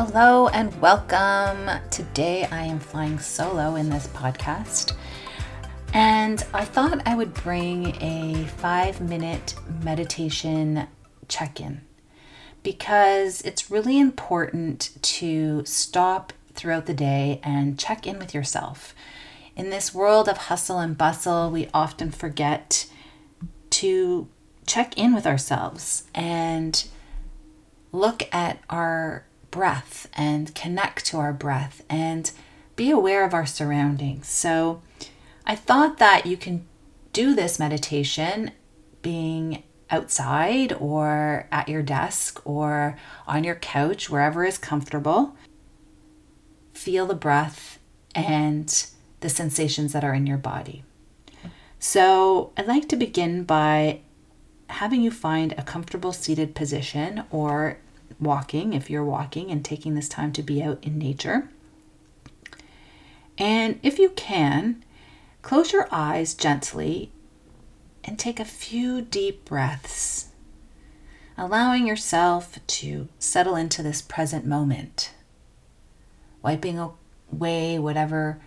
Hello and welcome. Today I am flying solo in this podcast. And I thought I would bring a five minute meditation check in because it's really important to stop throughout the day and check in with yourself. In this world of hustle and bustle, we often forget to check in with ourselves and look at our breath and connect to our breath and be aware of our surroundings. So, I thought that you can do this meditation being outside or at your desk or on your couch, wherever is comfortable. Feel the breath and the sensations that are in your body. So, I'd like to begin by having you find a comfortable seated position or walking if you're walking and taking this time to be out in nature. And if you can, close your eyes gently and take a few deep breaths, allowing yourself to settle into this present moment, wiping away whatever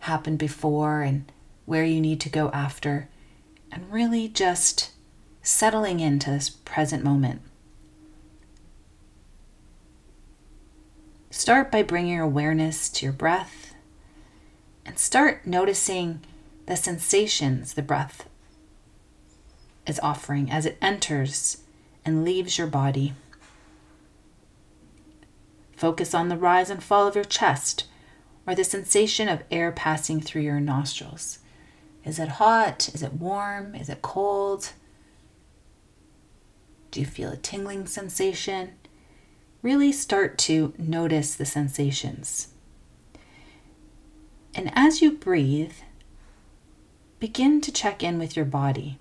happened before and where you need to go after, and really just settling into this present moment. Start by bringing awareness to your breath and start noticing the sensations the breath is offering as it enters and leaves your body. Focus on the rise and fall of your chest or the sensation of air passing through your nostrils. Is it hot? Is it warm? Is it cold? Do you feel a tingling sensation? Really start to notice the sensations. And as you breathe, begin to check in with your body.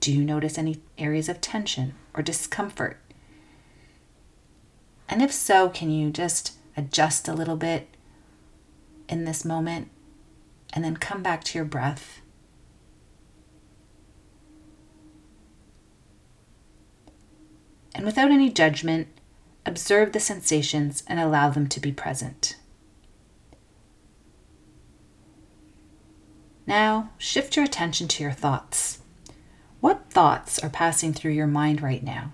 Do you notice any areas of tension or discomfort? And if so, can you just adjust a little bit in this moment and then come back to your breath? And without any judgment, observe the sensations and allow them to be present. Now, shift your attention to your thoughts. What thoughts are passing through your mind right now?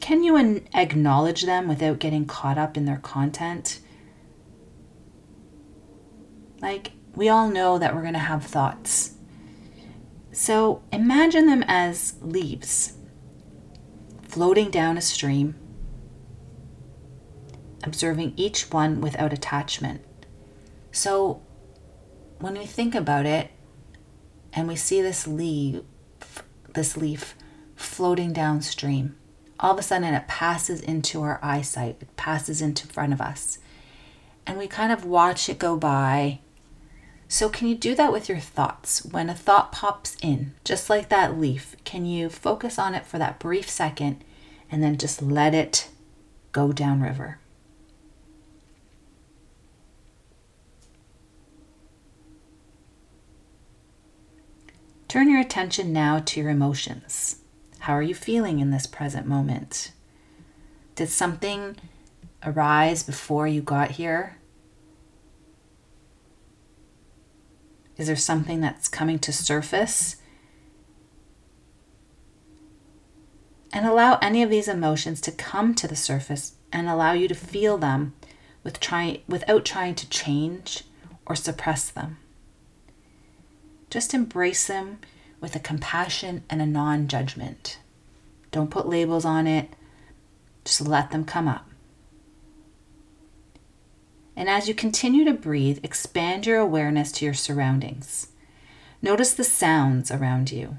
Can you an- acknowledge them without getting caught up in their content? Like, we all know that we're going to have thoughts. So imagine them as leaves floating down a stream observing each one without attachment. So when we think about it and we see this leaf this leaf floating downstream, all of a sudden it passes into our eyesight, it passes into front of us. And we kind of watch it go by. So, can you do that with your thoughts? When a thought pops in, just like that leaf, can you focus on it for that brief second and then just let it go downriver? Turn your attention now to your emotions. How are you feeling in this present moment? Did something arise before you got here? Is there something that's coming to surface? And allow any of these emotions to come to the surface and allow you to feel them with try, without trying to change or suppress them. Just embrace them with a compassion and a non judgment. Don't put labels on it, just let them come up. And as you continue to breathe, expand your awareness to your surroundings. Notice the sounds around you,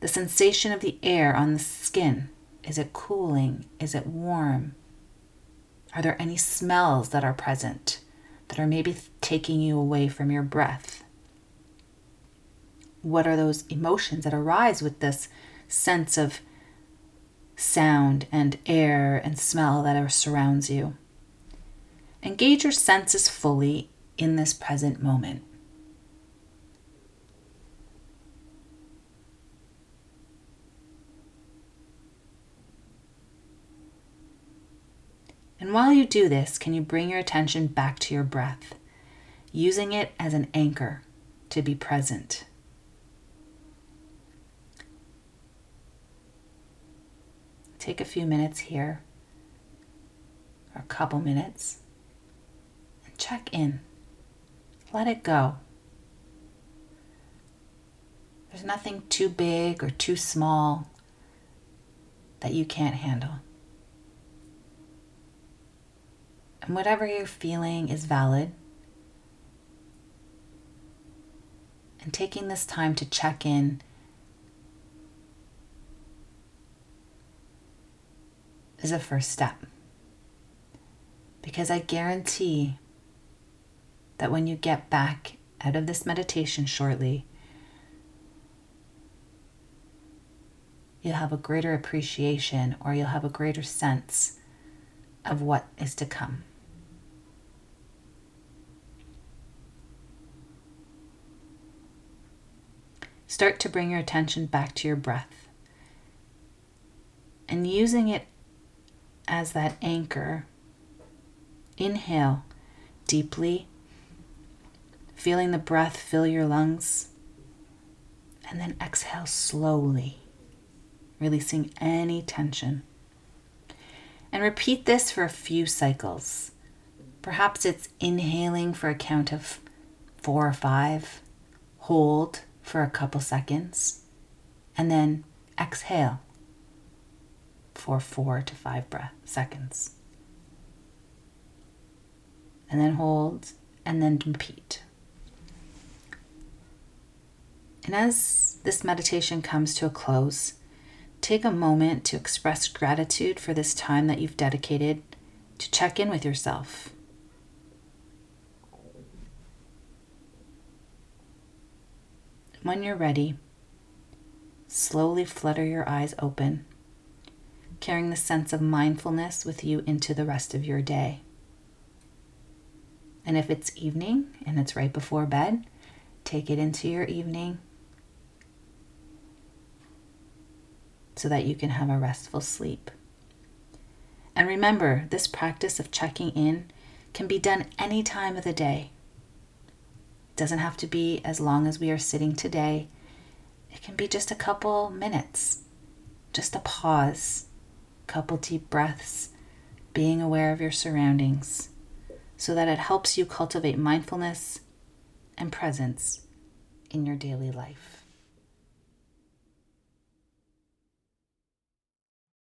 the sensation of the air on the skin. Is it cooling? Is it warm? Are there any smells that are present that are maybe taking you away from your breath? what are those emotions that arise with this sense of sound and air and smell that surrounds you. Engage your senses fully in this present moment. And while you do this, can you bring your attention back to your breath, using it as an anchor to be present? Take a few minutes here, or a couple minutes check in. Let it go. There's nothing too big or too small that you can't handle. And whatever you're feeling is valid. And taking this time to check in is a first step. Because I guarantee that when you get back out of this meditation shortly, you'll have a greater appreciation or you'll have a greater sense of what is to come. Start to bring your attention back to your breath and using it as that anchor. Inhale deeply, feeling the breath fill your lungs, and then exhale slowly, releasing any tension. And repeat this for a few cycles. Perhaps it's inhaling for a count of four or five, hold for a couple seconds, and then exhale for four to five breath seconds. And then hold and then repeat. And as this meditation comes to a close, take a moment to express gratitude for this time that you've dedicated to check in with yourself. When you're ready, slowly flutter your eyes open carrying the sense of mindfulness with you into the rest of your day. And if it's evening and it's right before bed, take it into your evening so that you can have a restful sleep. And remember, this practice of checking in can be done any time of the day. It doesn't have to be as long as we are sitting today. It can be just a couple minutes, just a pause couple deep breaths, being aware of your surroundings, so that it helps you cultivate mindfulness and presence in your daily life.